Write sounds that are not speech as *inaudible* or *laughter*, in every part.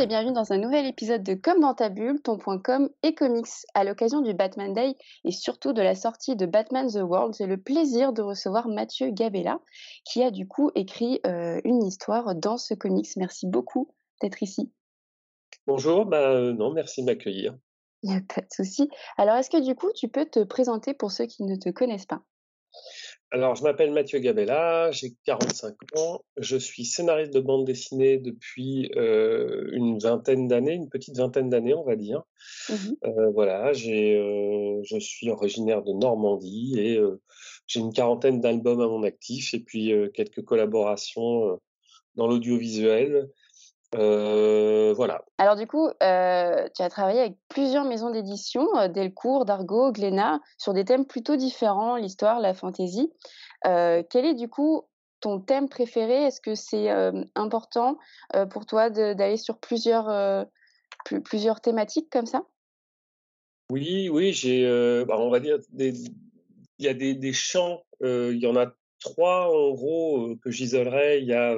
et bienvenue dans un nouvel épisode de Comme dans ta bulle, ton point com et comics. À l'occasion du Batman Day et surtout de la sortie de Batman The World, j'ai le plaisir de recevoir Mathieu Gabella qui a du coup écrit euh, une histoire dans ce comics. Merci beaucoup d'être ici. Bonjour, bah, euh, non, merci de m'accueillir. Il n'y a pas de souci. Alors est-ce que du coup tu peux te présenter pour ceux qui ne te connaissent pas? Alors, je m'appelle Mathieu Gabella, j'ai 45 ans, je suis scénariste de bande dessinée depuis euh, une vingtaine d'années, une petite vingtaine d'années, on va dire. Mmh euh, voilà, j'ai, euh, je suis originaire de Normandie et j'ai une quarantaine d'albums à mon actif et puis quelques collaborations dans l'audiovisuel. Euh, voilà. Alors du coup, euh, tu as travaillé avec plusieurs maisons d'édition, euh, Delcourt, Dargaud, Glénat, sur des thèmes plutôt différents, l'histoire, la fantaisie. quel est du coup ton thème préféré? Est-ce que c'est important pour toi d'aller sur plusieurs, plusieurs thématiques comme ça? Oui, oui, j'ai, bah, on va dire, il y a des, des champs, il y en a trois en gros que j'isolerais. Il y a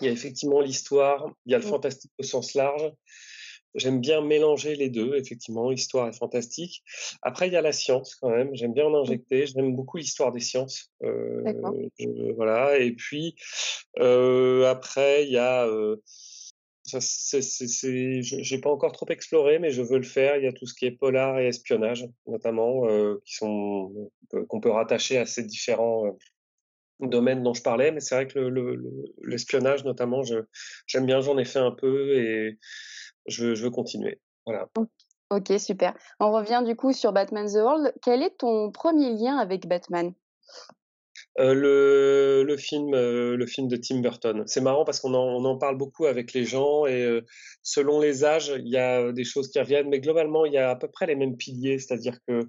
il y a effectivement l'histoire, il y a le mmh. fantastique au sens large. J'aime bien mélanger les deux, effectivement, histoire et fantastique. Après, il y a la science quand même. J'aime bien en mmh. injecter. J'aime beaucoup l'histoire des sciences. Euh, voilà. Et puis euh, après, il y a. Euh, j'ai pas encore trop exploré, mais je veux le faire. Il y a tout ce qui est polar et espionnage, notamment, euh, qui sont qu'on peut rattacher à ces différents domaine dont je parlais, mais c'est vrai que l'espionnage, le, notamment, j'aime bien, j'en ai fait un peu et je, je veux continuer. Voilà. Ok, super. On revient du coup sur Batman The World. Quel est ton premier lien avec Batman? Euh, le, le, film, euh, le film de Tim Burton. C'est marrant parce qu'on en, on en, parle beaucoup avec les gens et euh, selon les âges, il y a des choses qui reviennent, mais globalement, il y a à peu près les mêmes piliers, c'est-à-dire que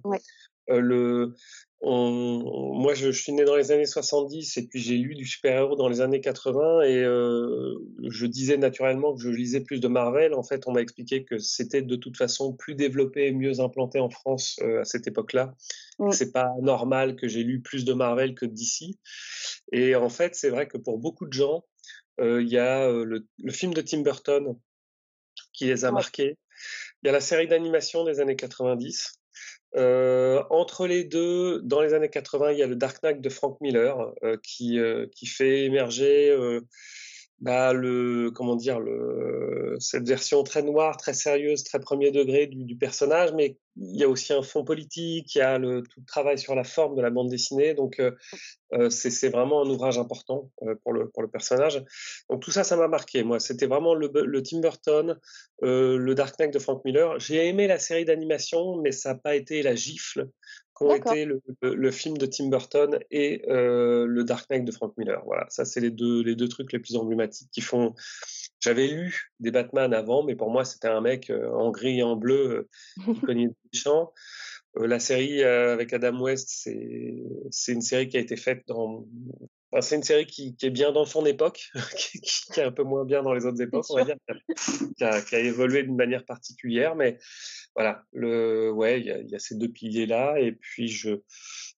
le, moi, je, suis né dans les années 70 et puis j'ai lu du super-héros dans les années 80 et euh, je disais naturellement que je lisais plus de Marvel. En fait, on m'a expliqué que c'était de toute façon plus développé et mieux implanté en France euh, à cette époque-là. C'est pas normal que j'ai lu plus de Marvel que d'ici. Et en fait, c'est vrai que pour beaucoup de gens, euh, il y a le, film de Tim Burton qui les a marqués. Il y a la série d'animation des années 90 euh, entre les deux, dans les années 80, il y a le Dark Knight de Frank Miller euh, euh, qui fait émerger bah, le, comment dire, le, cette version très noire, très sérieuse, très premier degré du, du, personnage, mais il y a aussi un fond politique, il y a le, tout le travail sur la forme de la bande dessinée, donc euh, euh c'est vraiment un ouvrage important euh, pour, le, pour le personnage. Donc tout ça, ça m'a marqué, moi. C'était vraiment le, le, Tim Burton, le Dark Knight de Frank Miller. J'ai aimé la série d'animation, mais ça n'a pas été la gifle qu'ont été le, le, film de Tim Burton et euh, le Dark Knight de Frank Miller. Voilà, ça c'est les deux, les deux trucs les plus emblématiques qui font. J'avais lu des Batman avant, mais pour moi c'était un mec euh, en gris et en bleu euh, *laughs* qui cognait des champs. la série avec Adam West, c'est une série qui a été faite dans c'est une série qui, est bien dans son époque, *laughs* qui, est un peu moins bien dans les autres époques, on va dire, qui a, évolué d'une manière particulière, mais voilà, ouais, il y a, ces deux piliers-là, et puis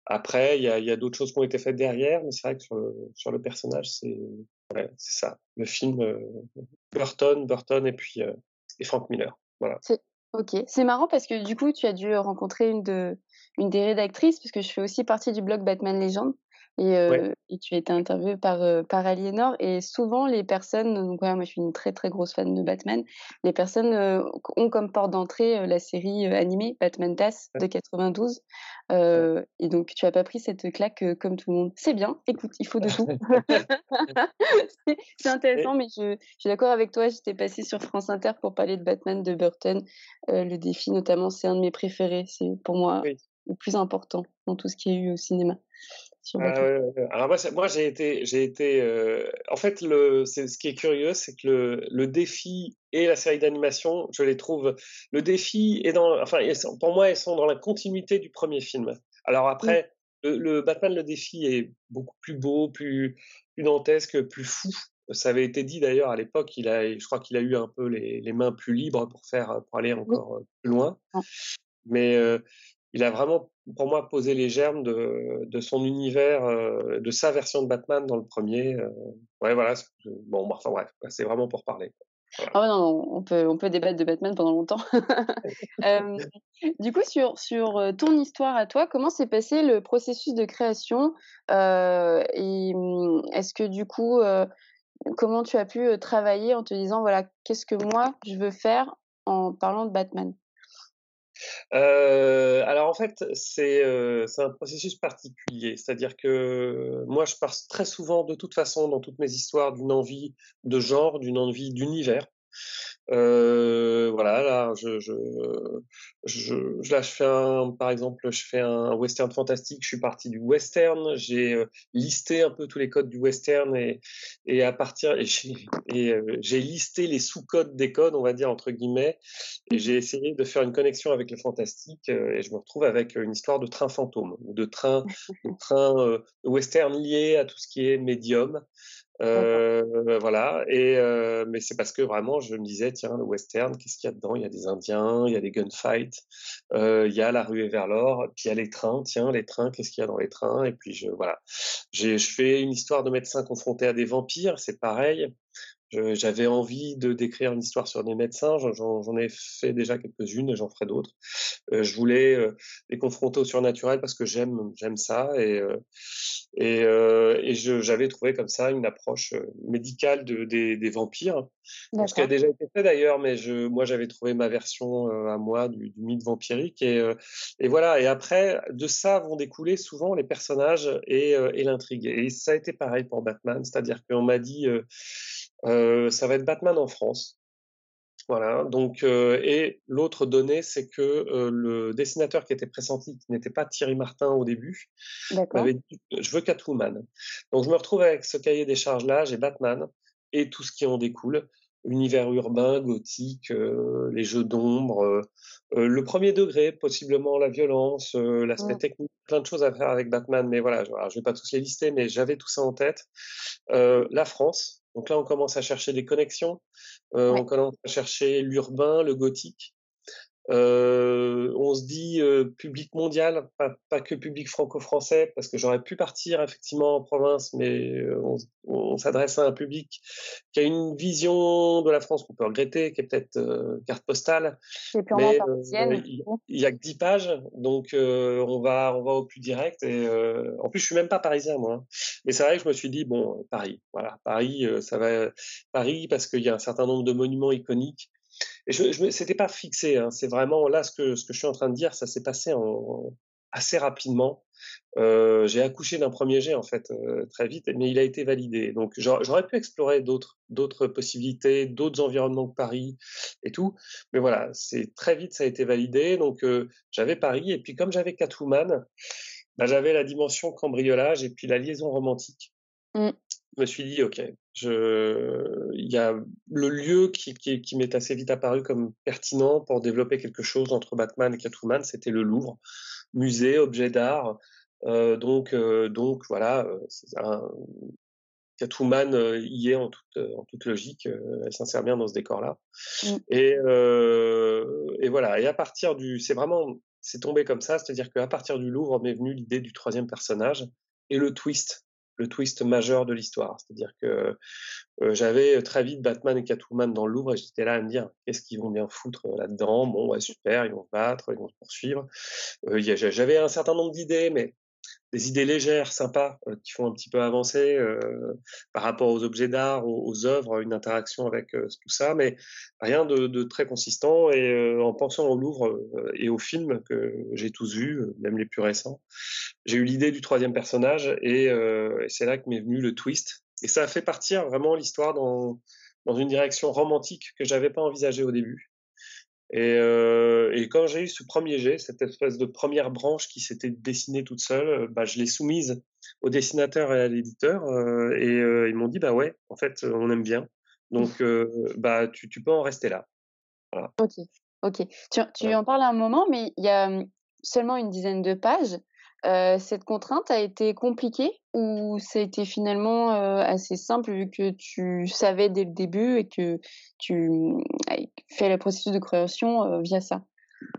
après, il y a, d'autres choses qui ont été faites derrière, mais c'est vrai que sur le, personnage, c'est, c'est ça, le film euh, Burton, Burton et puis euh, Frank Miller, voilà. Ok, c'est marrant parce que du coup, tu as dû rencontrer une de, une des rédactrices, parce que je fais aussi partie du blog Batman Legend. Et, euh, et, tu as été interviewé par, euh, par Aliénor. Et souvent, les personnes, donc moi je suis une très très grosse fan de Batman, les personnes euh, ont comme porte d'entrée la série animée Batman TAS de 92. et donc, tu as pas pris cette claque comme tout le monde. C'est bien, écoute, il faut de tout. *laughs* c'est intéressant, mais je, je suis d'accord avec toi. J'étais passée sur France Inter pour parler de Batman de Burton. le défi, notamment, c'est un de mes préférés. C'est pour moi le plus important dans tout ce qui est eu au cinéma. Ah Alors moi, moi j'ai été, j'ai été. Euh, en fait, le, ce qui est curieux, c'est que le, le, défi et la série d'animation, je les trouve. Le défi est dans, enfin, pour moi, elles sont dans la continuité du premier film. Alors après, le, Batman, le défi est beaucoup plus beau, plus, plus dantesque, plus fou. Ça avait été dit d'ailleurs à l'époque. Il a, je crois qu'il a eu un peu les, les, mains plus libres pour faire, pour aller encore plus loin. Mais euh, il a vraiment, pour moi, posé les germes de, son univers, euh, de sa version de Batman dans le premier. Euh, ouais, voilà. Bon, enfin bref, c'est vraiment pour parler. Ah non, on peut on peut débattre de Batman pendant longtemps. *laughs* Du coup, sur sur, ton histoire à toi, comment s'est passé le processus de création? Et mmh, est-ce que du coup, comment tu as pu, travailler en te disant: «Voilà, qu'est-ce que moi je veux faire en parlant de Batman?» Heu, alors en fait, heu, c'est un processus particulier. C'est-à-dire que moi, je pars très souvent, de toute façon, dans toutes mes histoires, d'une envie de genre, d'une envie d'univers. Heu, voilà, là, je je je là, je fais un par exemple, je fais un western fantastique, je suis parti du western, j'ai, heu, listé un peu tous les codes du western et et à partir et j'ai et heu, j'ai listé les sous-codes des codes, on va dire, entre guillemets et j'ai essayé de faire une connexion avec le fantastique, heu et je me retrouve avec, une histoire de train fantôme de train *laughs* de train, western lié à tout ce qui est médium. Heu, voilà et heu, mais c'est parce que vraiment je me disais: «Tiens, le western, qu'est-ce qu'il y a dedans?» il y a des indiens, il y a des gunfights, heu, il y a la ruée vers l'or, puis il y a les trains. Tiens, les trains, qu'est-ce qu'il y a dans les trains? Et puis je voilà. J'ai je fais une histoire de médecins confrontés à des vampires, c'est pareil. J'avais envie de d'écrire une histoire sur des médecins, j'en ai fait déjà quelques-unes et j'en ferai d'autres. Heu, je voulais, heu, les confronter au surnaturel parce que j'aime j'aime ça et heu et j'avais trouvé comme ça une approche, médicale de des des vampires. Ce qui a déjà été fait d'ailleurs, mais je moi j'avais trouvé ma version, à moi du du mythe vampirique et et voilà et après de ça vont découler souvent les personnages et et l'intrigue et ça a été pareil pour Batman. C'est-à-dire qu'on m'a dit, «Ça va être Batman en France». Voilà, donc heu et l'autre donnée, c'est que, heu, le dessinateur qui était pressenti, qui n'était pas Thierry Martin au début, m'avait dit: «Je veux Catwoman». Donc je me retrouve avec ce cahier des charges-là, j'ai Batman et tout ce qui en découle, univers urbain, gothique, les jeux d'ombre, le premier degré, possiblement la violence, l'aspect technique, plein de choses à faire avec Batman, mais voilà, je je vais pas tous les lister, mais j'avais tout ça en tête. La France, donc là on commence à chercher des connexions, Ouais. on commence à chercher l'urbain, le gothique. Heu, on se dit, heu, public mondial, pas pas que public franco-français, parce que j'aurais pu partir effectivement en province, mais heu, on s'adresse à un public qui a une vision de la France qu'on peut regretter, qui est peut-être, heu, carte postale, mais du il coup? il y a que 10 pages, donc heu, on va on va au plus direct et en plus je suis même pas parisien moi, hein. Mais c'est vrai que je me suis dit: «Bon, Paris, voilà, Paris, ça va Paris» parce qu'il y a un certain nombre de monuments iconiques et je je c'était pas fixé, hein, c'est vraiment là ce que je suis en train de dire, ça s'est passé assez rapidement. Heu, j'ai accouché d'un premier jet en fait, heu, très vite, mais il a été validé. Donc j'au j'aurais pu explorer d'autres possibilités, d'autres environnements que Paris et tout, mais voilà, très vite ça a été validé. Donc heu, j'avais Paris et puis comme j'avais Catwoman, bah, j'avais la dimension cambriolage et puis la liaison romantique. Mmh. Je me suis dit: «OK, je il y a le lieu qui qui qui m'est assez vite apparu comme pertinent pour développer quelque chose entre Batman et Catwoman, c'était le Louvre. Musée, objet d'art, heu, donc heu, donc voilà, un Catwoman, y est en toute, heu, en toute logique, elle s'insère bien dans ce décor-là Mmh. et et voilà et à partir du c'est vraiment c'est tombé comme ça, c'est-à-dire qu'à partir du Louvre m'est venue l'idée du troisième personnage et le twist, le twist majeur de l'histoire. C'est-à-dire que, heu, j'avais, très vite Batman et Catwoman dans le Louvre et j'étais là à me dire: «Qu'est-ce qu'ils vont bien foutre, heu, là-dedans? Bon, ouais, super, ils vont se battre, ils vont se poursuivre». J'avais un certain nombre d'idées, mais des idées légères, sympas, heu, qui font un petit peu avancer, heu, par rapport aux objets d'art, aux aux œuvres, une interaction avec, heu, tout ça, mais rien de très consistant et en pensant au Louvre, et aux films que j'ai tous vus, même les plus récents, j'ai eu l'idée du troisième personnage et c'est là que m'est venu le twist et ça a fait partir vraiment l'histoire dans dans une direction romantique que j'avais pas envisagée au début. Et heu et quand j'ai eu ce premier jet, cette espèce de première branche qui s'était dessinée toute seule, heu, bah, je l'ai soumise au dessinateur et à l'éditeur, heu et ils m'ont dit: «Bah, ouais, en fait, on aime bien, donc bah, tu tu peux en rester là». Voilà, OK, OK. Tu en tu en parles à un moment, mais il y a, mmh, seulement une dizaine de pages. Cette contrainte a été compliquée ou ça a été finalement, assez simple vu que tu savais dès le début et que tu, as fait le processus de création, heu, via ça?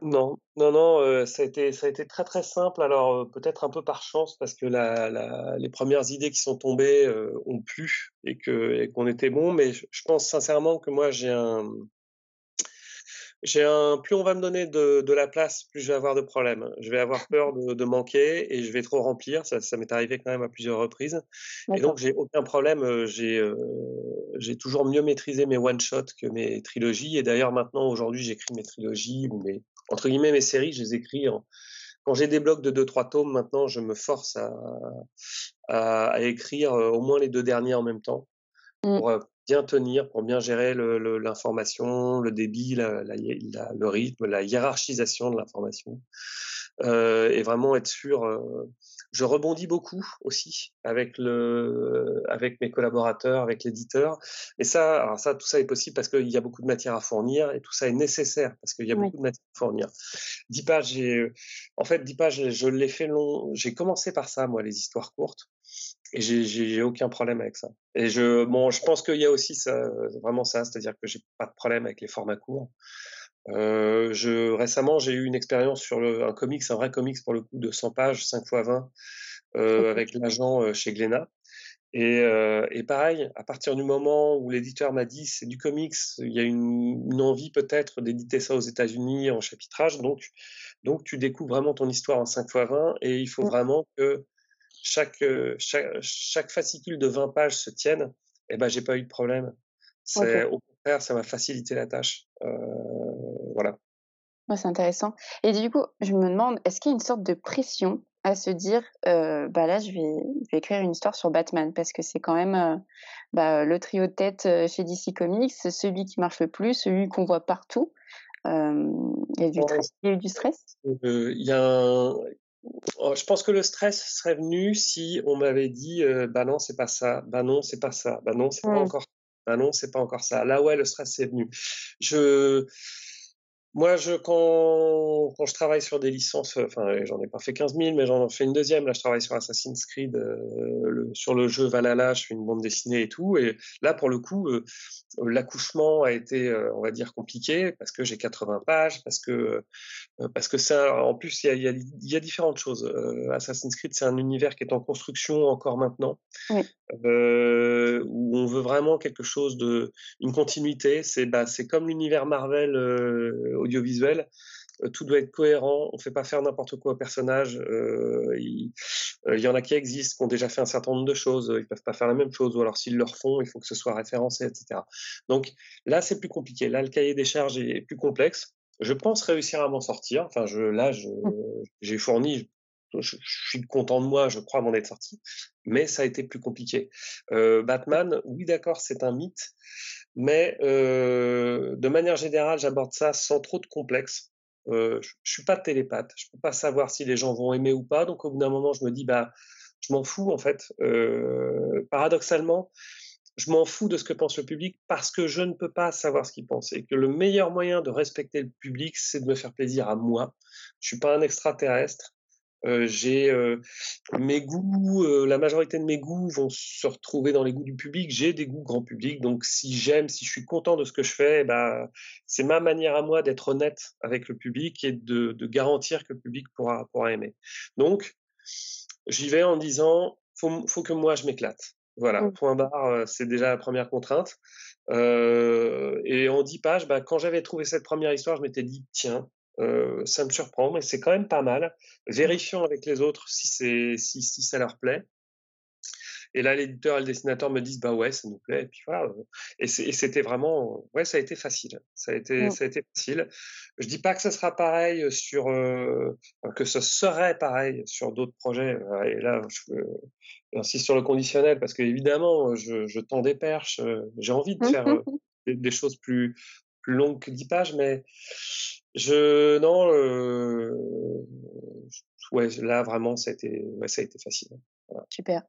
Non, non, non, heu, ça a été ça a été très, très simple. Alors, heu, peut-être un peu par chance parce que les premières idées qui sont tombées, ont plu et qu'on était bon, mais je pense sincèrement que moi j'ai un j'ai un plus on va me donner de de la place, plus je vais avoir de problèmes. Je vais avoir peur de de manquer et je vais trop remplir. Ça ça m'est arrivé quand même à plusieurs reprises et donc j'ai aucun problème, j'ai, toujours mieux maîtrisé mes one shot que mes trilogies et d'ailleurs maintenant aujourd'hui j'écris mes trilogies ou mes entre guillemets «mes séries», je les écris en quand j'ai des blocs de deux trois tomes maintenant, je me force à à à écrire, au moins les 2 derniers en même temps Mmh. pour, bien tenir, pour bien gérer le le l'information, le débit, la la hié la le rythme, la hiérarchisation de l'information, heu et vraiment être sûr, heu je rebondis beaucoup aussi avec le avec mes collaborateurs, avec l'éditeur et ça alors ça, tout ça est possible parce qu'il y a beaucoup de matière à fournir et tout ça est nécessaire parce qu'il y a Oui. beaucoup de matière à fournir. 10 pages, en fait 10 pages, je l'ai fait long j'ai commencé par ça moi, les histoires courtes et j'ai aucun problème avec ça et je bon, je pense qu'il y a aussi ça, heu, vraiment ça, c'est-à-dire que j'ai pas de problème avec les formats courts. Heu, je récemment, j'ai eu une expérience sur le un comics, un vrai comics pour le coup de 100 pages, 5 fois 20, heu, OK. avec l'agent, heu, chez Glénat et et pareil, à partir du moment où l'éditeur m'a dit: «C'est du comics», il y a une une envie peut-être d'éditer ça aux États-Unis en chapitrage, donc donc tu découpes vraiment ton histoire en 5 fois 20 et il faut vraiment que chaque, heu, cha chaque fascicule de 20 pages se tienne et bah, j'ai pas eu de problème. C'est OK. au contraire, ça m'a facilité la tâche, heu, voilà. Ouais, c'est intéressant et du coup, je me demande, est-ce qu'il y a une sorte de pression à se dire, heu: «Bah, là, je vais je vais écrire une histoire sur Batman» parce que c'est quand même, bah, le trio de tête, chez DC Comics, celui qui marche le plus, celui qu'on voit partout. Il y a du il y a eu du stress? il y a un je pense que le stress serait venu si on m'avait dit, heu: «Bah, non, c'est pas ça. Bah, non, c'est pas ça. Bah, non, c'est pas encore bah, non, c'est pas encore ça». Là, ouais, le stress est venu. Je Moi, je quand quand je travaille sur des licences, heu, enfin, j'en ai pas fait 15 000, mais j'en fais une deuxième. Là, je travaille sur Assassin's Creed, le sur le jeu Valhalla, je fais une bande dessinée et tout et là, pour le coup, l'accouchement a été, heu, on va dire compliqué parce que j'ai 80 pages, parce que, heu, parce que ça en plus, il y a il y a y a différentes choses. Heu, Assassin's Creed, c'est un univers qui est en construction encore maintenant Oui, heu, où on veut vraiment quelque chose de une continuité. C'est, bah, c'est comme l'univers Marvel, audiovisuel, tout doit être cohérent. On fait pas faire n'importe quoi aux personnages. Heu, il heu, il y en a qui existent, qui ont déjà fait un certain nombre de choses, ils peuvent pas faire la même chose ou alors s'ils le refont, il faut que ce soit référencé et cetera. Donc là, c'est plus compliqué. Là, le cahier des charges est plus complexe. Je pense réussir à m'en sortir. Enfin, je là, mmh, j'ai fourni je je suis content de moi, je crois m'en être sorti mais ça a été plus compliqué. Batman, oui d'accord, c'est un mythe, mais de manière générale, j'aborde ça sans trop de complexe. Heu, je je suis pas télépathe, je peux pas savoir si les gens vont aimer ou pas, donc au bout d'un moment, je me dis: «Bah, je m'en fous en fait». Heu, paradoxalement, je m'en fous de ce que pense le public parce que je ne peux pas savoir ce qu'il pense et que le meilleur moyen de respecter le public, c'est de me faire plaisir à moi. Je suis pas un extraterrestre. Heu, j'ai, heu, mes goûts, heu, la majorité de mes goûts vont se retrouver dans les goûts du public. J'ai des goûts grand public, donc si j'aime, si je suis content de ce que je fais, bah, c'est ma manière à moi d'être honnête avec le public et de de garantir que le public pourra pourra aimer. Donc j'y vais en disant: «Faut faut que moi je m'éclate». Voilà, mmh, point barre, c'est déjà la première contrainte. Et en 10 pages, bah, quand j'avais trouvé cette première histoire, je m'étais dit: «Tiens, heu, ça me surprend, mais c'est quand même pas mal. Vérifions avec les autres si c'est si si ça leur plaît». Et là, l'éditeur et le dessinateur me disent: «Bah, ouais, ça nous plaît» et puis voilà, heu et c'était vraiment ouais, ça a été facile. Ça a été Mmh. ça a été facile. Je dis pas que ce sera pareil, sur, heu, que ce serait pareil sur d'autres projets, et là, je j'insiste sur le conditionnel parce qu'évidemment, je je tends des perches, j'ai envie de faire, heu, *laughs* des des choses plus plus longues que 10 pages, mais je non, heu, ouais, là, vraiment, ça a été ça a été facile. Super.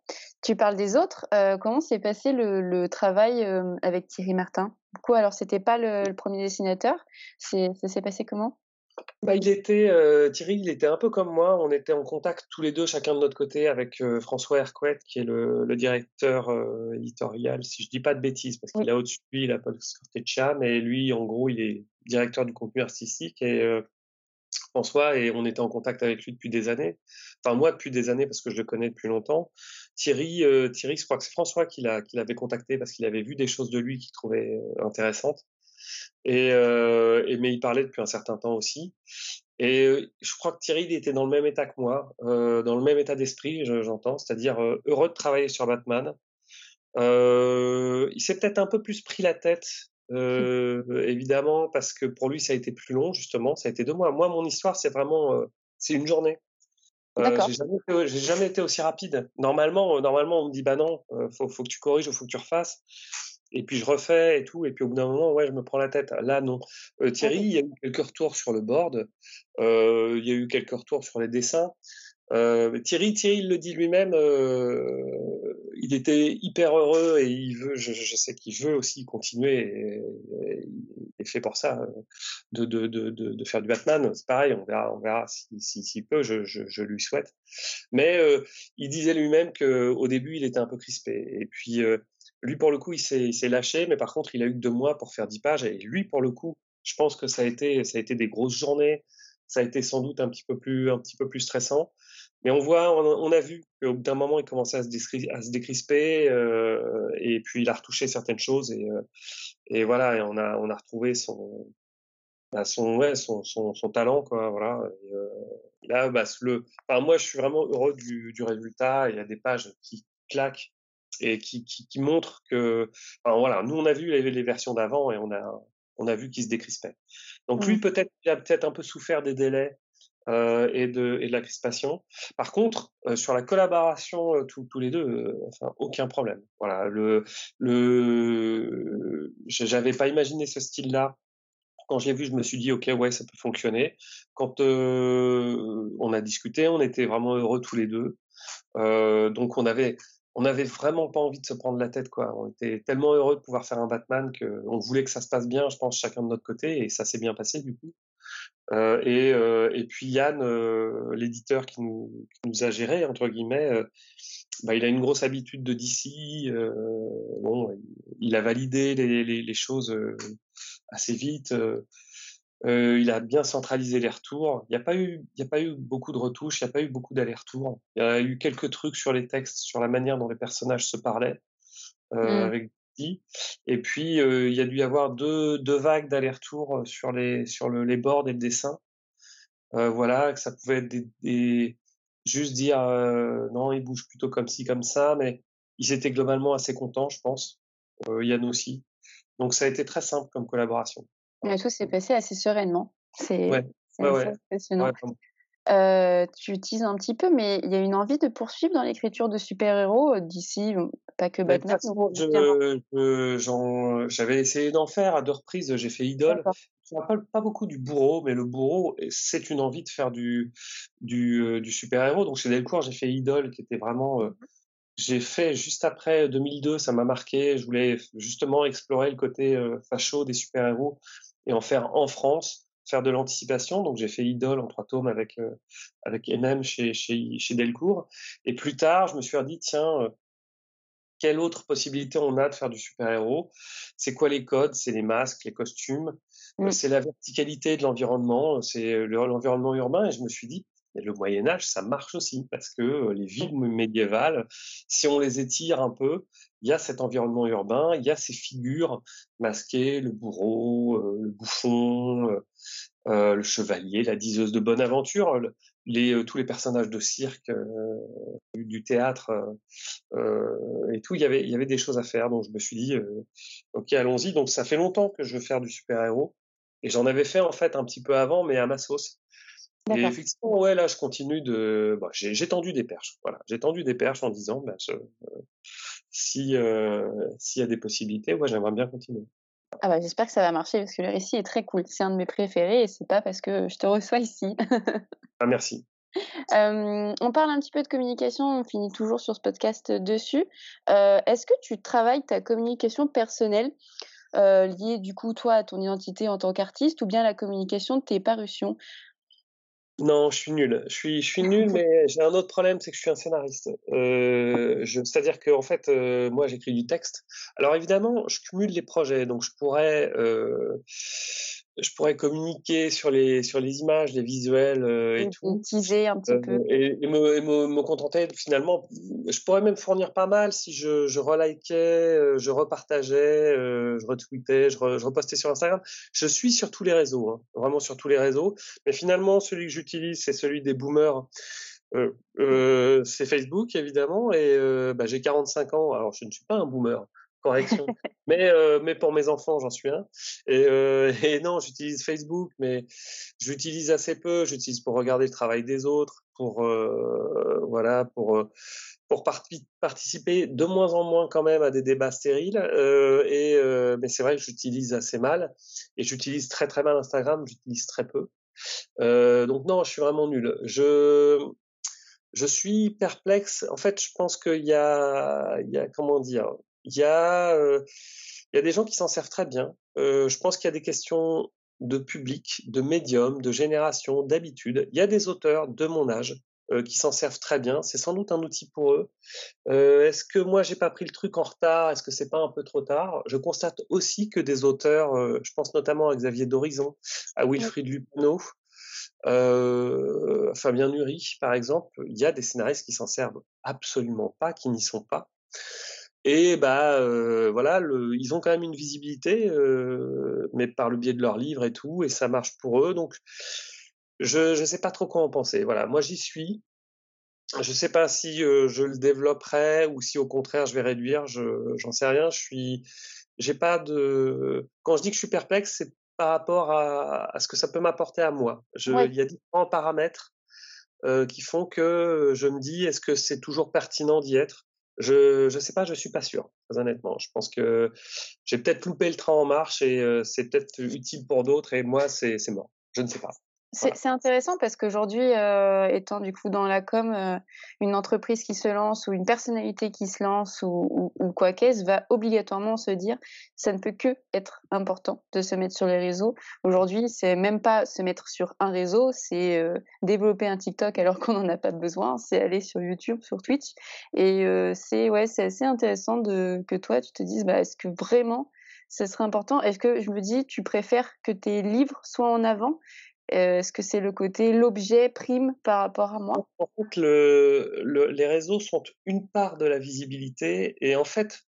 Tu parles des autres, heu, comment s'est passé le travail, hem, avec Thierry Martin? Du coup, alors c'était pas le le 1 dessinateur, c'est ça s'est passé comment? Bah, il était, heu, Thierry, il était un peu comme moi. On était en contact tous les 2, chacun de notre côté, avec, heu, François Hercouet, qui est le le directeur, heu, éditorial, si je dis pas de bêtises, parce qu'il Oui. a au-dessus de lui, il a Paul Scorteccia, mais lui, en gros, il est directeur du contenu artistique et François, et on était en contact avec lui depuis des années. Enfin, moi, depuis des années, parce que je le connais depuis longtemps. Thierry, Thierry je crois que c'est François qui l'avait contacté parce qu'il avait vu des choses de lui qu'il trouvait intéressantes. Et, mais il parlait depuis un certain temps aussi. Et je crois que Thierry il était dans le même état que moi, dans le même état d'esprit, j'entends, c'est-à-dire heureux de travailler sur Batman. il s'est peut-être un peu plus pris la tête, évidemment, parce que pour lui ça a été plus long justement, ça a été deux mois. Moi, mon histoire, c'est vraiment, c'est une journée. j'ai jamais, jamais, été aussi rapide. Normalement, normalement, on me dit bah non, faut, faut que tu corriges, faut que tu refasses et puis je refais et tout, et puis au bout d'un moment, ouais, je me prends la tête. Là, non. Euh, Thierry, il y a eu quelques retours sur le board, euh, il y a eu quelques retours sur les dessins. Euh, Thierry, Thierry, il le dit lui-même, il était hyper heureux et il veut, je, sais qu'il veut aussi continuer, et, il est fait pour ça, de, de, de, de, faire du Batman. C'est pareil, on verra, on verra s'il si, si, peut, je, je, je, lui souhaite. Mais il disait lui-même qu'au début, il était un peu crispé. Et puis, lui, pour le coup, il s'est lâché, mais par contre, il a eu deux mois pour faire dix pages. Et lui, pour le coup, je pense que ça a été, des grosses journées. Ça a été sans doute un petit peu plus, un petit peu plus stressant. Mais on voit, on, a vu qu'au bout d'un moment, il commençait à se, à se décrisper, euh, et puis il a retouché certaines choses, et, euh, voilà, on a, retrouvé son, talent, moi, je suis vraiment heureux du résultat. Il y a des pages qui claquent et qui, qui, qui montre que, enfin, voilà, nous on a vu les, les versions d'avant et on a, on a vu qu'il se décrispait. Donc lui mmh. peut-être il a peut-être un peu souffert des délais euh, et, de, et de la crispation. Par contre, euh, sur la collaboration euh, tous, tous les deux, enfin aucun problème. Voilà, le, le, j'avais pas imaginé ce style-là. Quand j'ai vu, je me suis dit ok ouais ça peut fonctionner. Quand on a discuté, on était vraiment heureux tous les deux. donc on avait on n'avait vraiment pas envie de se prendre la tête, quoi. On était tellement heureux de pouvoir faire un Batman qu'on voulait que ça se passe bien, je pense, chacun de notre côté, et ça s'est bien passé du coup. Euh, et, euh, et, puis Yann, euh, l'éditeur qui nous, nous, a géré entre guillemets, bah, il a une grosse habitude de DC. Bon, il a validé les, les choses assez vite. Euh, il a bien centralisé les retours. Il n'y a pas eu, il y a pas eu beaucoup de retouches, il n'y a pas eu beaucoup d'allers-retours. Il y a eu quelques trucs sur les textes, sur la manière dont les personnages se parlaient euh, mmh. avec. Et puis euh, il y a dû y avoir deux, deux vagues d'allers-retours sur les sur le, les boards et le dessin. Euh, voilà, que ça pouvait être des, des juste dire euh, non, il bouge plutôt comme ci comme ça, mais ils étaient globalement assez contents, je pense. Yann aussi. Donc ça a été très simple comme collaboration. Mais tout s'est passé assez sereinement. C'est ouais. ouais, impressionnant. Euh, tu utilises un petit peu, mais il y a une envie de poursuivre dans l'écriture de super-héros euh, d'ici, pas que Batman. J'avais essayé d'en faire à deux reprises. J'ai fait Idole. Je ne parle pas beaucoup du bourreau, mais le bourreau, c'est une envie de faire du, du, euh, du super-héros. Donc chez Delcourt, j'ai fait Idole, qui était vraiment j'ai fait juste après 2002, ça m'a marqué. Je voulais justement explorer le côté facho des super-héros et en faire en France, faire de l'anticipation. Donc j'ai fait Idole en trois tomes avec euh, avec MM chez, chez, chez Delcourt. Et plus tard, je me suis dit tiens, euh, quelle autre possibilité on a de faire du super-héros? C'est quoi les codes? C'est les masques, les costumes, mmh. c'est la verticalité de l'environnement, c'est l'environnement urbain. Et je me suis dit et le Moyen Âge, ça marche aussi parce que euh, les villes médiévales, si on les étire un peu, il y a cet environnement urbain, il y a ces figures masquées, le bourreau, euh, le bouffon, euh, le chevalier, la diseuse de bonne aventure, tous les personnages de cirque, du théâtre et tout. Il y avait, il y avait des choses à faire, donc je me suis dit, ok, allons-y. Donc ça fait longtemps que je veux faire du super-héros. Et j'en avais fait en fait un petit peu avant, mais à ma sauce. Et effectivement, ouais, là, je continue de. Bah, j'ai tendu des perches. Voilà, j'ai tendu des perches en disant, bah, euh, si euh, s'il y a des possibilités, ouais, j'aimerais bien continuer. Ah bah, j'espère que ça va marcher parce que le récit est très cool. C'est un de mes préférés et c'est pas parce que je te reçois ici. *laughs* ah merci. on parle un petit peu de communication, on finit toujours sur ce podcast dessus. Euh, est-ce que tu travailles ta communication personnelle liée du coup toi à ton identité en tant qu'artiste ou bien la communication de tes parutions? Non, je suis nul. Je suis, je suis nul, *laughs* mais j'ai un autre problème, c'est que je suis un scénariste. Euh, C'est-à-dire que en fait, euh, moi, j'écris du texte. Alors évidemment, je cumule les projets, donc je pourrais, euh, je pourrais communiquer sur les, sur les images, les visuels et, et tout. teaser un petit peu. Et, me, me, me, contenter finalement. Je pourrais même fournir pas mal si je, je relikais, je repartageais, je retweetais, je, je, repostais sur Instagram. Je suis sur tous les réseaux, hein, vraiment sur tous les réseaux. Mais finalement, celui que j'utilise, c'est celui des boomers. Euh, euh, c'est Facebook évidemment et euh, bah, j'ai 45 ans alors je ne suis pas un boomer correction. *laughs* mais, euh, mais pour mes enfants, j'en suis un. Et, euh, et non, j'utilise Facebook, mais j'utilise assez peu. J'utilise pour regarder le travail des autres, pour euh, voilà, pour pour participer de moins en moins quand même à des débats stériles. et mais c'est vrai que j'utilise assez mal et j'utilise très très mal Instagram. J'utilise très peu. donc non, je suis vraiment nul. Je je suis perplexe. En fait, je pense qu'il y a, il y a comment dire, il y a, il y a des gens qui s'en servent très bien. Je pense qu'il y a des questions de public, de médium, de génération, d'habitude. Il y a des auteurs de mon âge euh, qui s'en servent très bien. C'est sans doute un outil pour eux. Euh, Est-ce que moi j'ai pas pris le truc en retard? Est-ce que c'est pas un peu trop tard? Je constate aussi que des auteurs, euh, je pense notamment à Xavier d'Horizon, à Wilfried Lupano, euh, Fabien Nury par exemple, il y a des scénaristes qui s'en servent absolument pas, qui n'y sont pas. Et bah euh, voilà, le, ils ont quand même une visibilité, euh, mais par le biais de leurs livres et tout, et ça marche pour eux. Donc je ne sais pas trop quoi en penser. Voilà, moi j'y suis. Je ne sais pas si euh, je le développerai ou si au contraire je vais réduire. Je j'en sais rien. Je suis, j'ai pas de. Quand je dis que je suis perplexe, c'est par rapport à, à, ce que ça peut m'apporter à moi. Je, Ouais. Il y a différents paramètres qui font que je me dis est-ce que c'est toujours pertinent d'y être? Je je sais pas, je suis pas sûr, très honnêtement. Je pense que j'ai peut-être loupé le train en marche et euh, c'est peut-être utile pour d'autres et moi c'est mort. Je ne sais pas. C'est Voilà. intéressant parce qu'aujourd'hui, heu, étant du coup dans la com, heu, une entreprise qui se lance ou une personnalité qui se lance ou ou ou quoi qu'est-ce va obligatoirement se dire: «Ça ne peut qu'être important de se mettre sur les réseaux». Aujourd'hui, c'est même pas se mettre sur un réseau, c'est, heu, développer un TikTok alors qu'on en a pas besoin, c'est aller sur YouTube, sur Twitch et c'est ouais, c'est assez intéressant de que toi tu te dises: «Bah, est-ce que vraiment ce serait important?» est-ce que je me dis, tu préfères que tes livres soient en avant Heu, est-ce que c'est le côté l'objet prime par rapport à moi? En fait, le, le, les réseaux sont une part de la visibilité et en fait,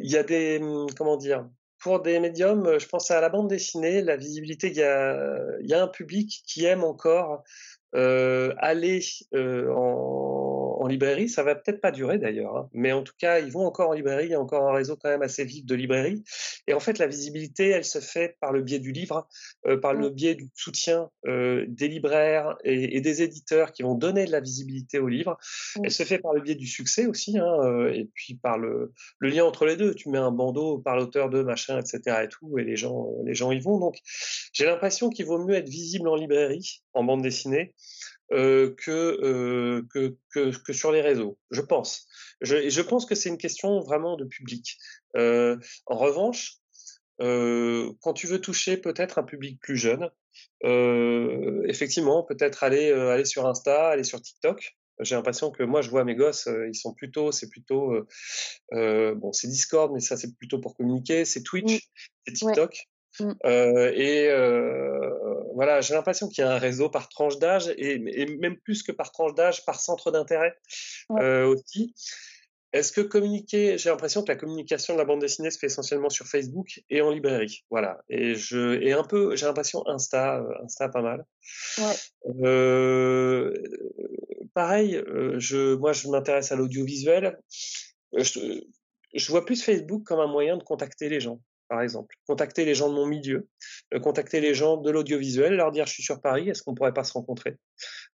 il y a des, hum, comment dire, pour des médiums, euh, je pense à la bande dessinée, la visibilité, il y a, il y a un public qui aime encore euh, aller euh, en, en librairie. Ça va peut-être pas durer d'ailleurs, hein, mais en tout cas, ils vont encore en librairie. Il y a encore un réseau quand même assez vif de librairies. Et en fait, la visibilité, elle se fait par le biais du livre, euh, par le Mmh. biais du soutien euh, des libraires et, et des éditeurs qui vont donner de la visibilité au livre. Mmh. Elle se fait par le biais du succès aussi, hein, euh, et puis par le, le lien entre les deux. Tu mets un bandeau par l'auteur de machin, etc. et tout, et les gens, les gens y vont. Donc, j'ai l'impression qu'il vaut mieux être visible en librairie, en bande dessinée, euh, que, euh, que, que, que sur les réseaux. Je pense. Je, je pense que c'est une question vraiment de public. Euh, en revanche, quand tu veux toucher peut-être un public plus jeune, effectivement, peut-être aller, aller sur Insta, aller sur TikTok. J'ai l'impression que moi, je vois mes gosses, euh, ils sont plutôt, c'est plutôt, euh, euh, bon, c'est Discord, mais ça, c'est plutôt pour communiquer. C'est Mmh. Twitch, c'est Ouais. TikTok. Mmh. Euh, et euh, voilà, j'ai l'impression qu'il y a un réseau par tranche d'âge et, et même plus que par tranche d'âge, par centre d'intérêt Ouais. euh, aussi. Est-ce que communiquer, j'ai l'impression que la communication de la bande dessinée se fait essentiellement sur Facebook et en librairie, voilà. Et je, et un peu, j'ai l'impression Insta, Insta pas mal. Ouais. Euh, pareil, je, moi je m'intéresse à l'audiovisuel. Je, je vois plus Facebook comme un moyen de contacter les gens, par exemple. Contacter les gens de mon milieu, euh, contacter les gens de l'audiovisuel, leur dire je suis sur Paris, est-ce qu'on pourrait pas se rencontrer?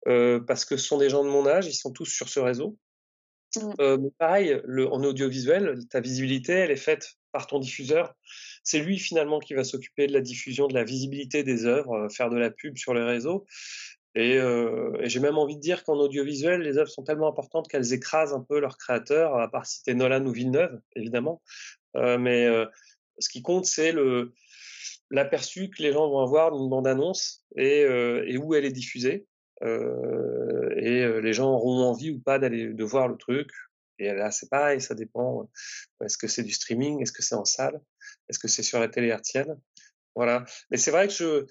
Euh, Parce que ce sont des gens de mon âge, ils sont tous sur ce réseau. Mmh. Euh, mais pareil, le, en audiovisuel, ta visibilité, elle est faite par ton diffuseur. C'est lui finalement qui va s'occuper de la diffusion, de la visibilité des œuvres, faire de la pub sur les réseaux. Et, euh, et j'ai même envie de dire qu'en audiovisuel, les œuvres sont tellement importantes qu'elles écrasent un peu leurs créateurs, à part citer Nolan ou Villeneuve, évidemment. Euh, mais euh, ce qui compte, c'est le l'aperçu que les gens vont avoir d'une bande-annonce et, euh, et où elle est diffusée. Euh, et euh, les gens auront envie ou pas d'aller de voir le truc. Et là, c'est pareil, ça dépend. Est-ce que c'est du streaming? Est-ce que c'est en salle? Est-ce que c'est sur la télé hertzienne? Voilà. Mais c'est vrai que je,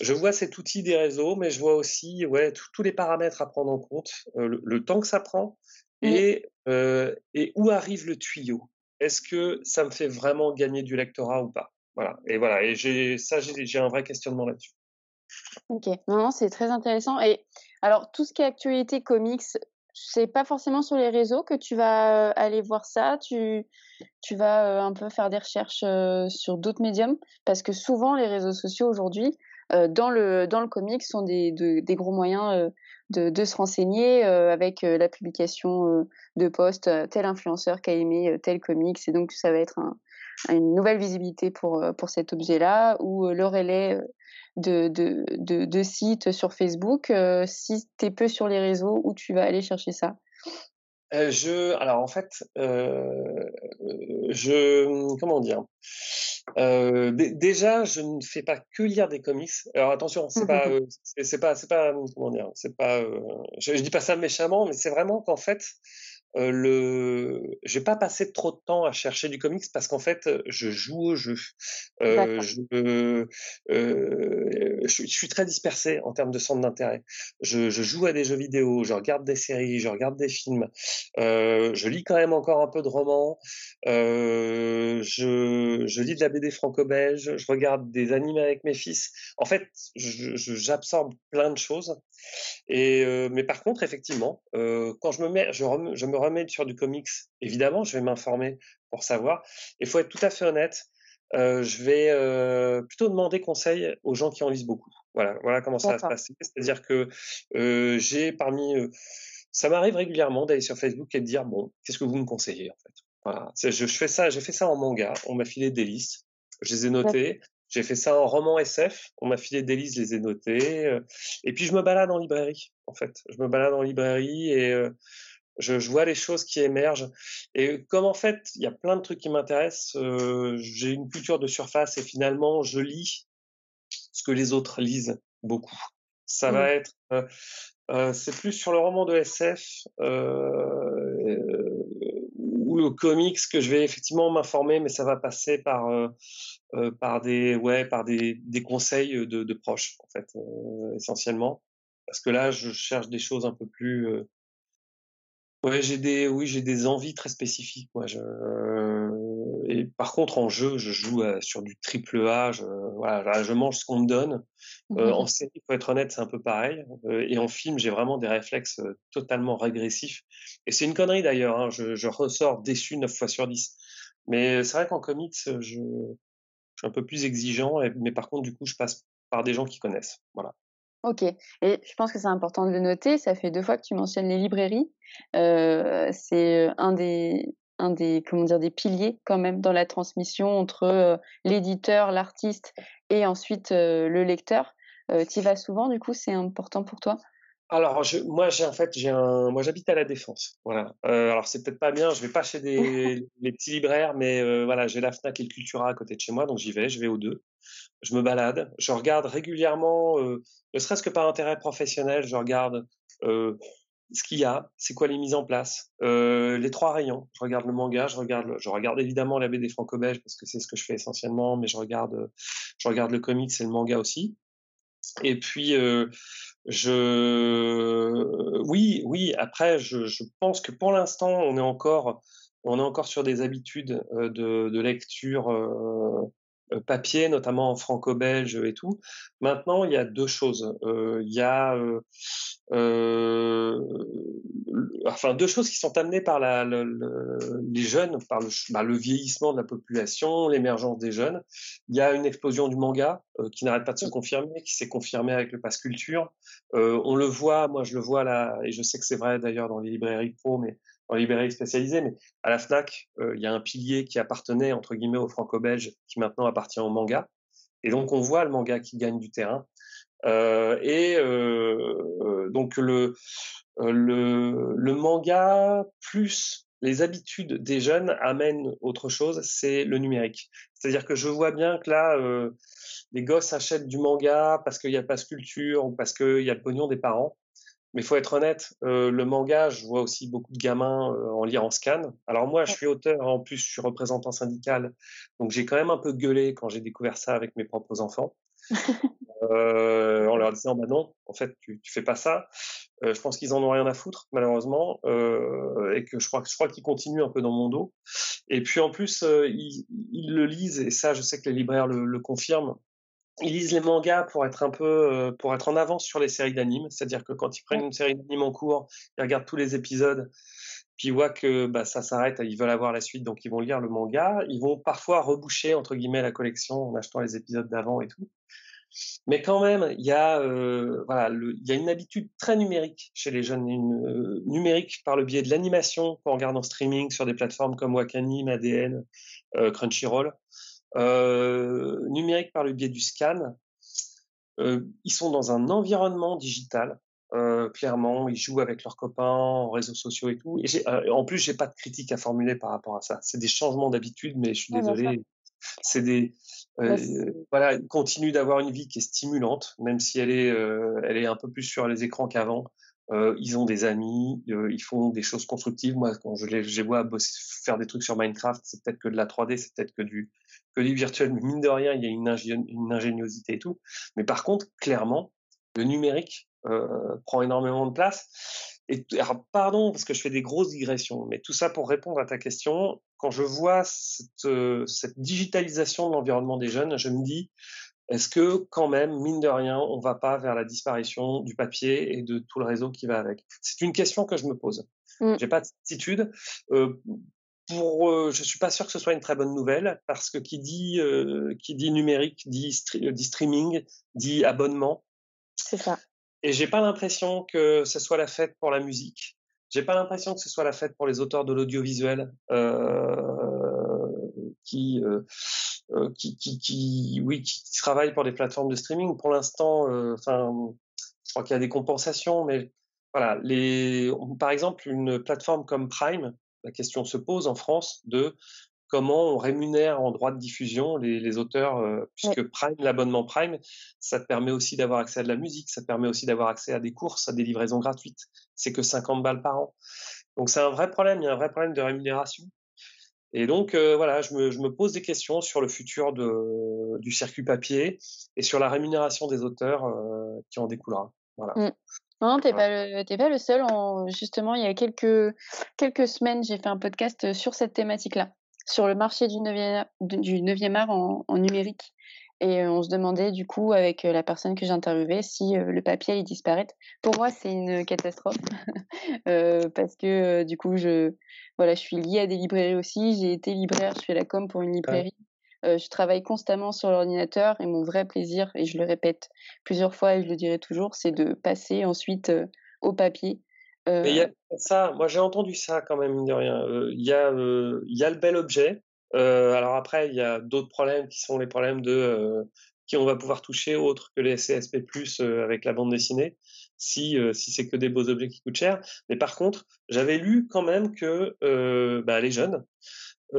je vois cet outil des réseaux, mais je vois aussi ouais, tous les paramètres à prendre en compte, euh, le, temps que ça prend et, euh, et où arrive le tuyau. Est-ce que ça me fait vraiment gagner du lectorat ou pas? Voilà. Et voilà. Et j'ai ça, j'ai un vrai questionnement là-dessus. Ok. Non, non, c'est très intéressant. Et alors, tout ce qui est actualité comics, c'est pas forcément sur les réseaux que tu vas aller voir ça? Tu, tu vas un peu faire des recherches sur d'autres médiums? Parce que souvent les réseaux sociaux aujourd'hui, dans le dans le comics, sont des, des gros moyens de, de, se renseigner avec la publication de posts. tel influenceur qui a aimé tel comics et donc ça va être une nouvelle visibilité pour pour cet objet-là ou le relais de, de, de, de sites sur Facebook. Euh, si tu es peu sur les réseaux, où tu vas aller chercher ça euh, je, alors en fait, euh, je, comment dire, déjà, je ne fais pas que lire des comics. Alors attention, c'est pas, *laughs* c'est pas, c'est pas, comment dire, c'est pas, je, je, dis pas ça méchamment, mais c'est vraiment qu'en fait, euh, le, j'ai pas passé trop de temps à chercher du comics parce qu'en fait, je joue au jeu. Euh, je, euh, je, suis très dispersé en termes de centre d'intérêt. Je, je, joue à des jeux vidéo, je regarde des séries, je regarde des films. Euh, je lis quand même encore un peu de romans. Euh, je, je lis de la BD franco-belge. Je regarde des animés avec mes fils. En fait, j'absorbe plein de choses. Et euh, mais par contre, effectivement, euh, quand je me mets, je, je, me remets sur du comics, évidemment, je vais m'informer pour savoir. Il faut être tout à fait honnête. Euh, je vais euh, plutôt demander conseil aux gens qui en lisent beaucoup. Voilà, voilà comment ça va se passer. C'est-à-dire que euh, j'ai parmi, ça m'arrive régulièrement d'aller sur Facebook et de dire bon, qu'est-ce que vous me conseillez en fait? Voilà, je, je fais ça, j'ai fait ça en manga. On m'a filé des listes, je les ai notées. J'ai fait ça en roman SF. On m'a filé des listes, je les ai notés. Euh, et puis je me balade en librairie, en fait. Je me balade en librairie et je, je, vois les choses qui émergent. Et comme en fait, il y a plein de trucs qui m'intéressent, euh, j'ai une culture de surface et finalement, je lis ce que les autres lisent beaucoup. Ça va mmh. être, euh, c'est plus sur le roman de SF ou le comics que je vais effectivement m'informer, mais ça va passer par euh, par des ouais par des, des conseils de, de, proches en fait euh, essentiellement parce que là je cherche des choses un peu plus euh, ouais j'ai des oui j'ai des envies très spécifiques moi je, et par contre en jeu je joue sur du triple A je, voilà je mange ce qu'on me donne mmh en série pour être honnête c'est un peu pareil et en film j'ai vraiment des réflexes totalement régressifs et c'est une connerie d'ailleurs hein, je, je, ressors déçu 9 fois sur 10 mais c'est vrai qu'en comics je je suis un peu plus exigeant, mais par contre, du coup, je passe par des gens qui connaissent. Voilà. Ok. Et je pense que c'est important de le noter. Ça fait deux fois que tu mentionnes les librairies. Euh, c'est un des, un des, comment dire, des piliers quand même dans la transmission entre euh, l'éditeur, l'artiste et ensuite euh, le lecteur. Euh, tu y vas souvent, du coup, c'est important pour toi? Alors, je, moi, j'ai en fait, j'ai un, moi, j'habite à la Défense. Voilà. Euh, alors, c'est peut-être pas bien. Je vais pas chez des *laughs* les petits libraires, mais euh, voilà, j'ai la Fnac et le Cultura à côté de chez moi, donc j'y vais. Je vais aux deux. Je me balade. Je regarde régulièrement, euh, ne serait-ce que par intérêt professionnel, je regarde euh, ce qu'il y a, c'est quoi les mises en place, euh, les trois rayons. Je regarde le manga, je regarde, je regarde évidemment la BD franco-belge parce que c'est ce que je fais essentiellement, mais je regarde, je regarde le comics et le manga aussi. Et puis, je, oui, oui. Après, je, pense que pour l'instant, on est encore, on est encore sur des habitudes de, lecture papier, notamment en franco-belge et tout. Maintenant, il y a deux choses. Euh, il y a euh, euh, enfin deux choses qui sont amenées par les jeunes, par le, bah, le, vieillissement de la population, l'émergence des jeunes. Il y a une explosion du manga euh, qui n'arrête pas de se confirmer, qui s'est confirmée avec le pass culture. on le voit, moi je le vois là, et je sais que c'est vrai d'ailleurs dans les librairies pro, mais en librairie spécialisée, mais à la FNAC, euh, il y a un pilier qui appartenait, entre guillemets, au franco-belge, qui maintenant appartient au manga. Et donc, on voit le manga qui gagne du terrain. Euh, et euh, donc, le, le, manga plus les habitudes des jeunes amènent autre chose, c'est le numérique. C'est-à-dire que je vois bien que là, les gosses achètent du manga parce qu'il y a pas culture ou parce qu'il y a le pognon des parents. Mais il faut être honnête, euh, le manga, je vois aussi beaucoup de gamins euh, en lire en scan. Alors moi, je suis auteur, en plus, je suis représentant syndical, donc j'ai quand même un peu gueulé quand j'ai découvert ça avec mes propres enfants. *laughs* euh, en leur disant bah non, en fait tu, tu fais pas ça. Je pense qu'ils en ont rien à foutre malheureusement et que je crois je crois qu'ils continuent un peu dans mon dos. Et puis en plus ils, ils, le lisent et ça je sais que les libraires le, le confirment. Ils lisent les mangas pour être un peu euh, pour être en avance sur les séries d'animes, c'est-à-dire que quand ils prennent une série d'animes en cours, ils regardent tous les épisodes puis ils voient que bah, ça s'arrête, ils veulent avoir la suite, donc ils vont lire le manga. Ils vont parfois reboucher entre guillemets la collection en achetant les épisodes d'avant et tout. Mais quand même, il y a euh, voilà, le, il y a une habitude très numérique chez les jeunes, une, euh, numérique par le biais de l'animation qu'on regarde en streaming sur des plateformes comme Wakanim, ADN, euh, Crunchyroll, euh, numérique par le biais du scan. Euh, ils sont dans un environnement digital euh, clairement, ils jouent avec leurs copains en réseaux sociaux et tout. Et en plus, j'ai pas de critique à formuler par rapport à ça. C'est des changements d'habitude, mais je suis désolé. C'est des euh, voilà, ils continuent d'avoir une vie qui est stimulante, même si elle est elle est un peu plus sur les écrans qu'avant. Euh, ils ont des amis, ils font des choses constructives. Moi, quand je les, vois bosser, faire des trucs sur Minecraft, c'est peut-être que de la 3D, c'est peut-être que du que du virtuel. Mais mine de rien, il y a une, une ingéniosité et tout. Mais par contre, clairement, le numérique euh, prend énormément de place. Et alors, pardon parce que je fais des grosses digressions, mais tout ça pour répondre à ta question. Quand je vois cette, euh, cette digitalisation de l'environnement des jeunes, je me dis est-ce que quand même, mine de rien, on va pas vers la disparition du papier et de tout le réseau qui va avec? C'est une question que je me pose. Mmh. J'ai pas de certitude. Euh, pour, euh, je suis pas sûr que ce soit une très bonne nouvelle parce que qui dit euh, qui dit numérique dit, dit streaming dit abonnement. C'est ça. Et j'ai pas l'impression que ce soit la fête pour la musique. J'ai pas l'impression que ce soit la fête pour les auteurs de l'audiovisuel euh, qui, euh, qui, qui, qui, oui, qui travaillent pour des plateformes de streaming. Pour l'instant, euh, enfin, je crois qu'il y a des compensations, mais voilà, les, par exemple, une plateforme comme Prime, la question se pose en France de comment on rémunère en droit de diffusion les, les auteurs, euh, puisque. Prime, l'abonnement Prime, ça te permet aussi d'avoir accès à de la musique, ça te permet aussi d'avoir accès à des courses, à des livraisons gratuites. C'est que 50 balles par an. Donc c'est un vrai problème, il y a un vrai problème de rémunération. Et donc euh, voilà, je me, je me, pose des questions sur le futur de, du circuit papier et sur la rémunération des auteurs euh, qui en découlera. Voilà. Mmh. Non, t'es pas t'es pas le seul. En, justement, il y a quelques quelques semaines, j'ai fait un podcast sur cette thématique-là sur le marché du 9e, du 9e art en, en, numérique. Et on se demandait du coup avec la personne que j'interviewais si euh, le papier allait disparaître. Pour moi, c'est une catastrophe *laughs* euh, parce que du coup, je voilà, je suis liée à des librairies aussi. J'ai été libraire, je fais la com pour une librairie. Euh, je travaille constamment sur l'ordinateur et mon vrai plaisir, et je le répète plusieurs fois et je le dirai toujours, c'est de passer ensuite au papier euh... Mais il y a ça, moi j'ai entendu ça quand même, mine de rien. Il y, a, y a le bel objet. Euh, alors après, il y a d'autres problèmes qui sont les problèmes de euh, qui on va pouvoir toucher autres que les CSP+, euh, avec la bande dessinée, si, si c'est que des beaux objets qui coûtent cher. Mais par contre, j'avais lu quand même que bah, les jeunes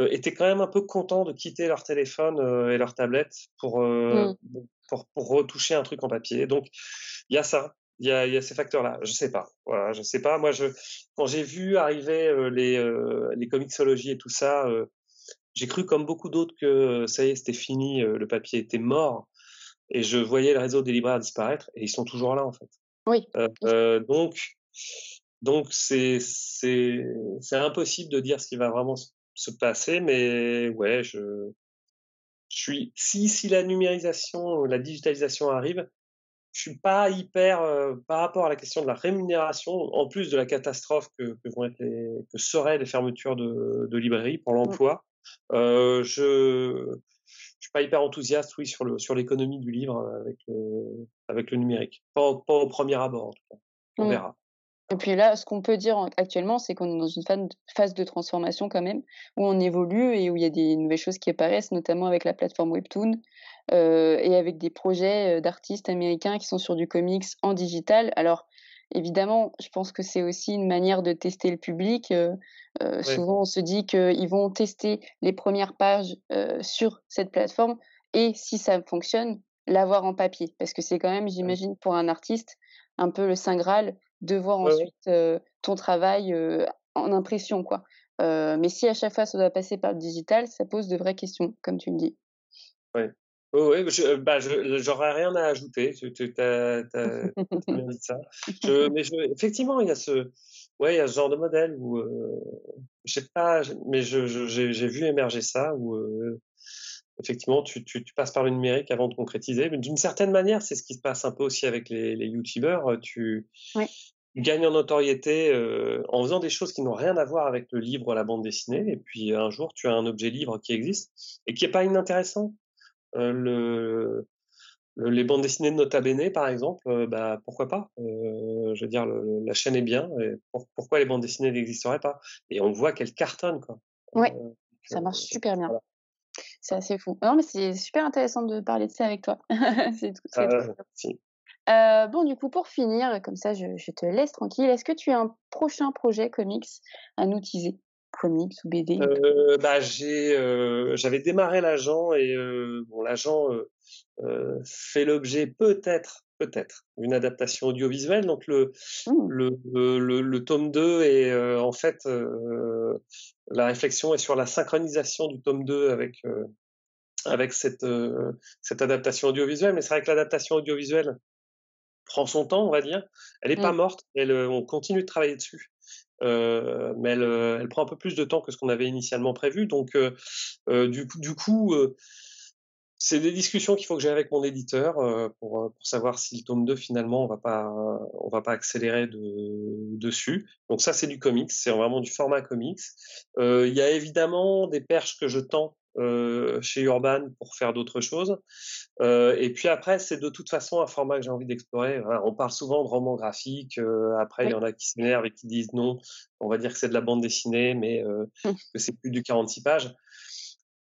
étaient quand même un peu contents de quitter leur téléphone et leur tablette pour, mmh. pour, pour retoucher un truc en papier. Donc, il y a ça. Il y a, il y a ces facteurs-là. Je sais pas. Voilà, je sais pas. Moi, je, quand j'ai vu arriver euh, les, euh, les comicsologies et tout ça, euh, j'ai cru comme beaucoup d'autres que ça y est, c'était fini, le papier était mort. Et je voyais le réseau des libraires disparaître, et ils sont toujours là, en fait. Oui. donc, donc c'est, c'est, c'est impossible de dire ce qui va vraiment se passer, mais ouais, je, je suis, si, si la numérisation, la digitalisation arrive, je suis pas hyper euh, par rapport à la question de la rémunération, en plus de la catastrophe que, que vont être les, que seraient les fermetures de, de librairies pour mmh. l'emploi. Euh, je je suis pas hyper enthousiaste, oui, sur le sur l'économie du livre avec le avec le numérique. Pas, pas au premier abord, en tout cas. On mmh. verra. Et puis là, ce qu'on peut dire actuellement, c'est qu'on est dans une phase de transformation quand même, où on évolue et où il y a des nouvelles choses qui apparaissent, notamment avec la plateforme Webtoon euh, et avec des projets euh, d'artistes américains qui sont sur du comics en digital. Alors, évidemment, je pense que c'est aussi une manière de tester le public. Euh. Souvent, on se dit qu'ils vont tester les premières pages euh, sur cette plateforme et si ça fonctionne, l'avoir en papier. Parce que c'est quand même, j'imagine, pour un artiste, un peu le Saint Graal de voir ensuite ton travail en impression, quoi. mais si à chaque fois ça doit passer par le digital, ça pose de vraies questions, comme tu me dis. Ouais. Oui, je, bah, j'aurais rien à ajouter. Tu as, bien dit ça. mais effectivement, il y a ce, ouais, il y a ce genre de modèle où, je sais pas, mais j'ai vu émerger ça où, effectivement, tu, tu, tu, passes par le numérique avant de concrétiser. Mais d'une certaine manière, c'est ce qui se passe un peu aussi avec les, les youtubeurs. Tu, gagnes en notoriété euh, en faisant des choses qui n'ont rien à voir avec le livre ou la bande dessinée. Et puis un jour, tu as un objet livre qui existe et qui n'est pas inintéressant. Euh, le, les bandes dessinées de Nota Bene, par exemple, euh, bah, pourquoi pas? Je veux dire, la chaîne est bien. Et pourquoi les bandes dessinées n'existeraient pas? Et on voit qu'elles cartonnent. Quoi. Ouais, ça marche super bien. C'est assez fou. Non, mais c'est super intéressant de parler de ça avec toi. *laughs* c'est tout. Euh, bon, du coup, pour finir, comme ça, je, te laisse tranquille. Est-ce que tu as un prochain projet comics à nous teaser? Comics ou BD euh, bah, euh, J'avais démarré l'agent et bon, l'agent fait l'objet peut-être peut-être une adaptation audiovisuelle. Donc le, mmh. le, le, tome 2 est en fait la réflexion est sur la synchronisation du tome 2 avec avec cette, cette adaptation audiovisuelle. Mais c'est vrai que l'adaptation audiovisuelle prend son temps, on va dire. Elle n'est pas mmh. morte, elle, on continue de travailler dessus. Mais elle, elle, prend un peu plus de temps que ce qu'on avait initialement prévu. Donc, du coup, du coup c'est des discussions qu'il faut que j'ai avec mon éditeur pour, pour, savoir si le tome 2 finalement on va pas on va pas accélérer de, dessus. Donc ça c'est du comics, c'est vraiment du format comics. Il y a évidemment des perches que je tends euh, chez Urban pour faire d'autres choses. Euh, et puis après, c'est de toute façon un format que j'ai envie d'explorer. on parle souvent de romans graphiques. Euh, après, il y en a qui s'énervent et qui disent non, on va dire que c'est de la bande dessinée, mais mmh. que c'est plus du 46 pages.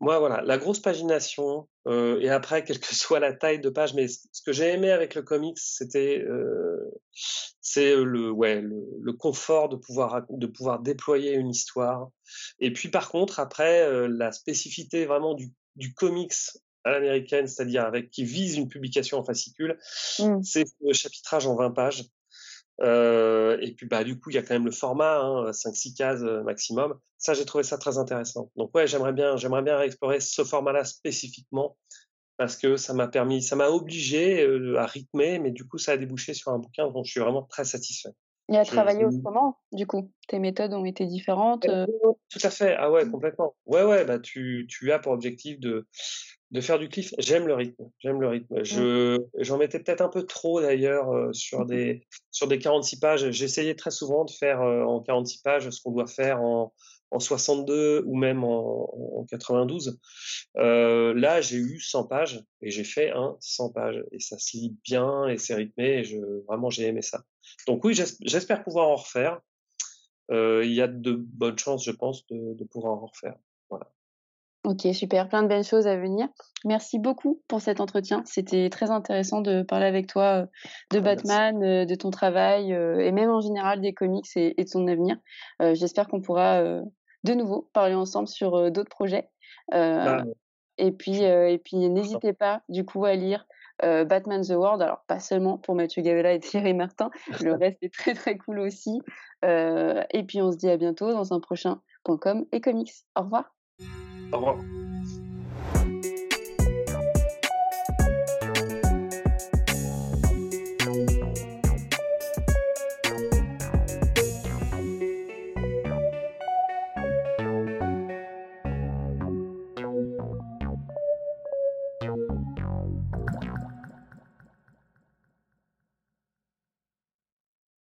Moi, voilà, la grosse pagination, euh, et après, quelle que *laughs* soit la taille de page, mais ce que j'ai aimé avec le comics, c'était euh, c'est le, ouais, le, confort de pouvoir, de pouvoir déployer une histoire. Et puis, par contre, après, euh, la spécificité vraiment du, du comics à l'américaine, c'est-à-dire avec qui vise une publication en fascicule, mmh. c'est le chapitrage en 20 pages. Euh, et puis bah du coup il y a quand même le format, hein, 5-6 cases euh, maximum. Ça j'ai trouvé ça très intéressant. Donc ouais j'aimerais bien j'aimerais bien explorer ce format-là spécifiquement parce que ça m'a permis, ça m'a obligé euh, à rythmer, mais du coup ça a débouché sur un bouquin dont je suis vraiment très satisfait. Et à travailler autrement, du coup, tes méthodes ont été différentes. Tout à fait, ah ouais, complètement. Ouais, ouais, bah tu, tu as pour objectif de, de faire du cliff. J'aime le rythme. J'aime le rythme. Je j'en mettais peut-être un peu trop d'ailleurs euh, sur des sur des 46 pages. J'essayais très souvent de faire euh, en 46 pages ce qu'on doit faire en en 62 ou même en, en 92. Euh, là, j'ai eu 100 pages et j'ai fait un 100 pages et ça se lit bien et c'est rythmé et je vraiment j'ai aimé ça. Donc oui, j'espère pouvoir en refaire. Il y a de bonnes chances, je pense, de, de pouvoir en refaire. Ok, super, plein de belles choses à venir. Merci beaucoup pour cet entretien. C'était très intéressant de parler avec toi euh, de ah, Batman, euh, de ton travail euh, et même en général des comics et, de son avenir. J'espère qu'on pourra de nouveau parler ensemble sur d'autres projets. Bah, et puis, et puis n'hésitez pas du coup à lire Batman the World. Alors pas seulement pour Mathieu Gavella et *laughs* Thierry Martin, le reste est très très cool aussi. et puis on se dit à bientôt dans un prochain .com et comics. Au revoir. Au revoir.